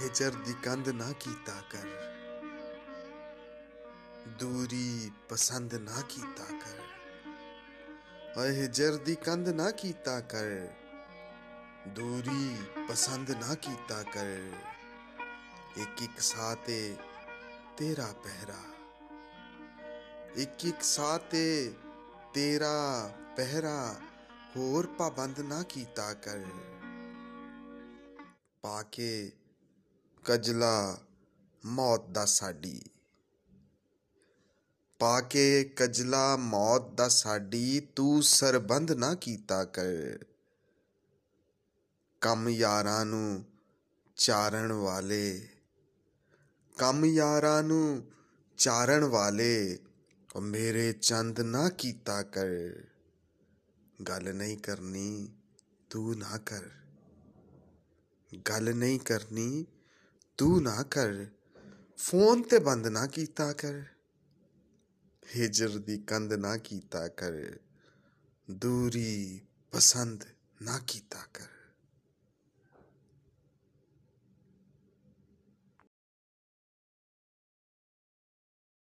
हिजर जर्दी कंद ना कीता कर। दूरी पसंद ना कीता कर। अह जर्दी कंद ना कीता कर। दूरी पसंद ना कीता कर। एक एक साते तेरा पहरा। एक एक साते तेरा पहरा, होर पाबंद ना कीता कर। पाके ਕਜਲਾ ਮੌਤ ਦਾ ਸਾਡੀ। ਪਾ ਕੇ ਕਜਲਾ ਮੌਤ ਦਾ ਸਾਡੀ, ਤੂੰ ਸਰਬੰਧ ਨਾ ਕੀਤਾ ਕਰ। ਕੰਮ ਯਾਰਾਂ ਨੂੰ ਚਾਰਣ ਵਾਲੇ, ਕੰਮ ਯਾਰਾਂ ਨੂੰ ਚਾਰਣ ਵਾਲੇ, ਉਹ ਮੇਰੇ ਚੰਦ ਨਾ ਕੀਤਾ ਕਰ। ਗੱਲ ਨਹੀਂ ਕਰਨੀ, ਤੂੰ ਨਾ ਕਰ। ਗੱਲ ਨਹੀਂ ਕਰਨੀ ਤੂੰ ਨਾ ਕਰ ਫੋਨ ਤੇ ਬੰਦ ਨਾ ਕੀਤਾ ਕਰ ਹਿਜਰ ਦੀ ਕੰਧ ਨਾ ਕੀਤਾ ਕਰ ਦੂਰੀ ਪਸੰਦ ਨਾ ਕੀਤਾ ਕਰ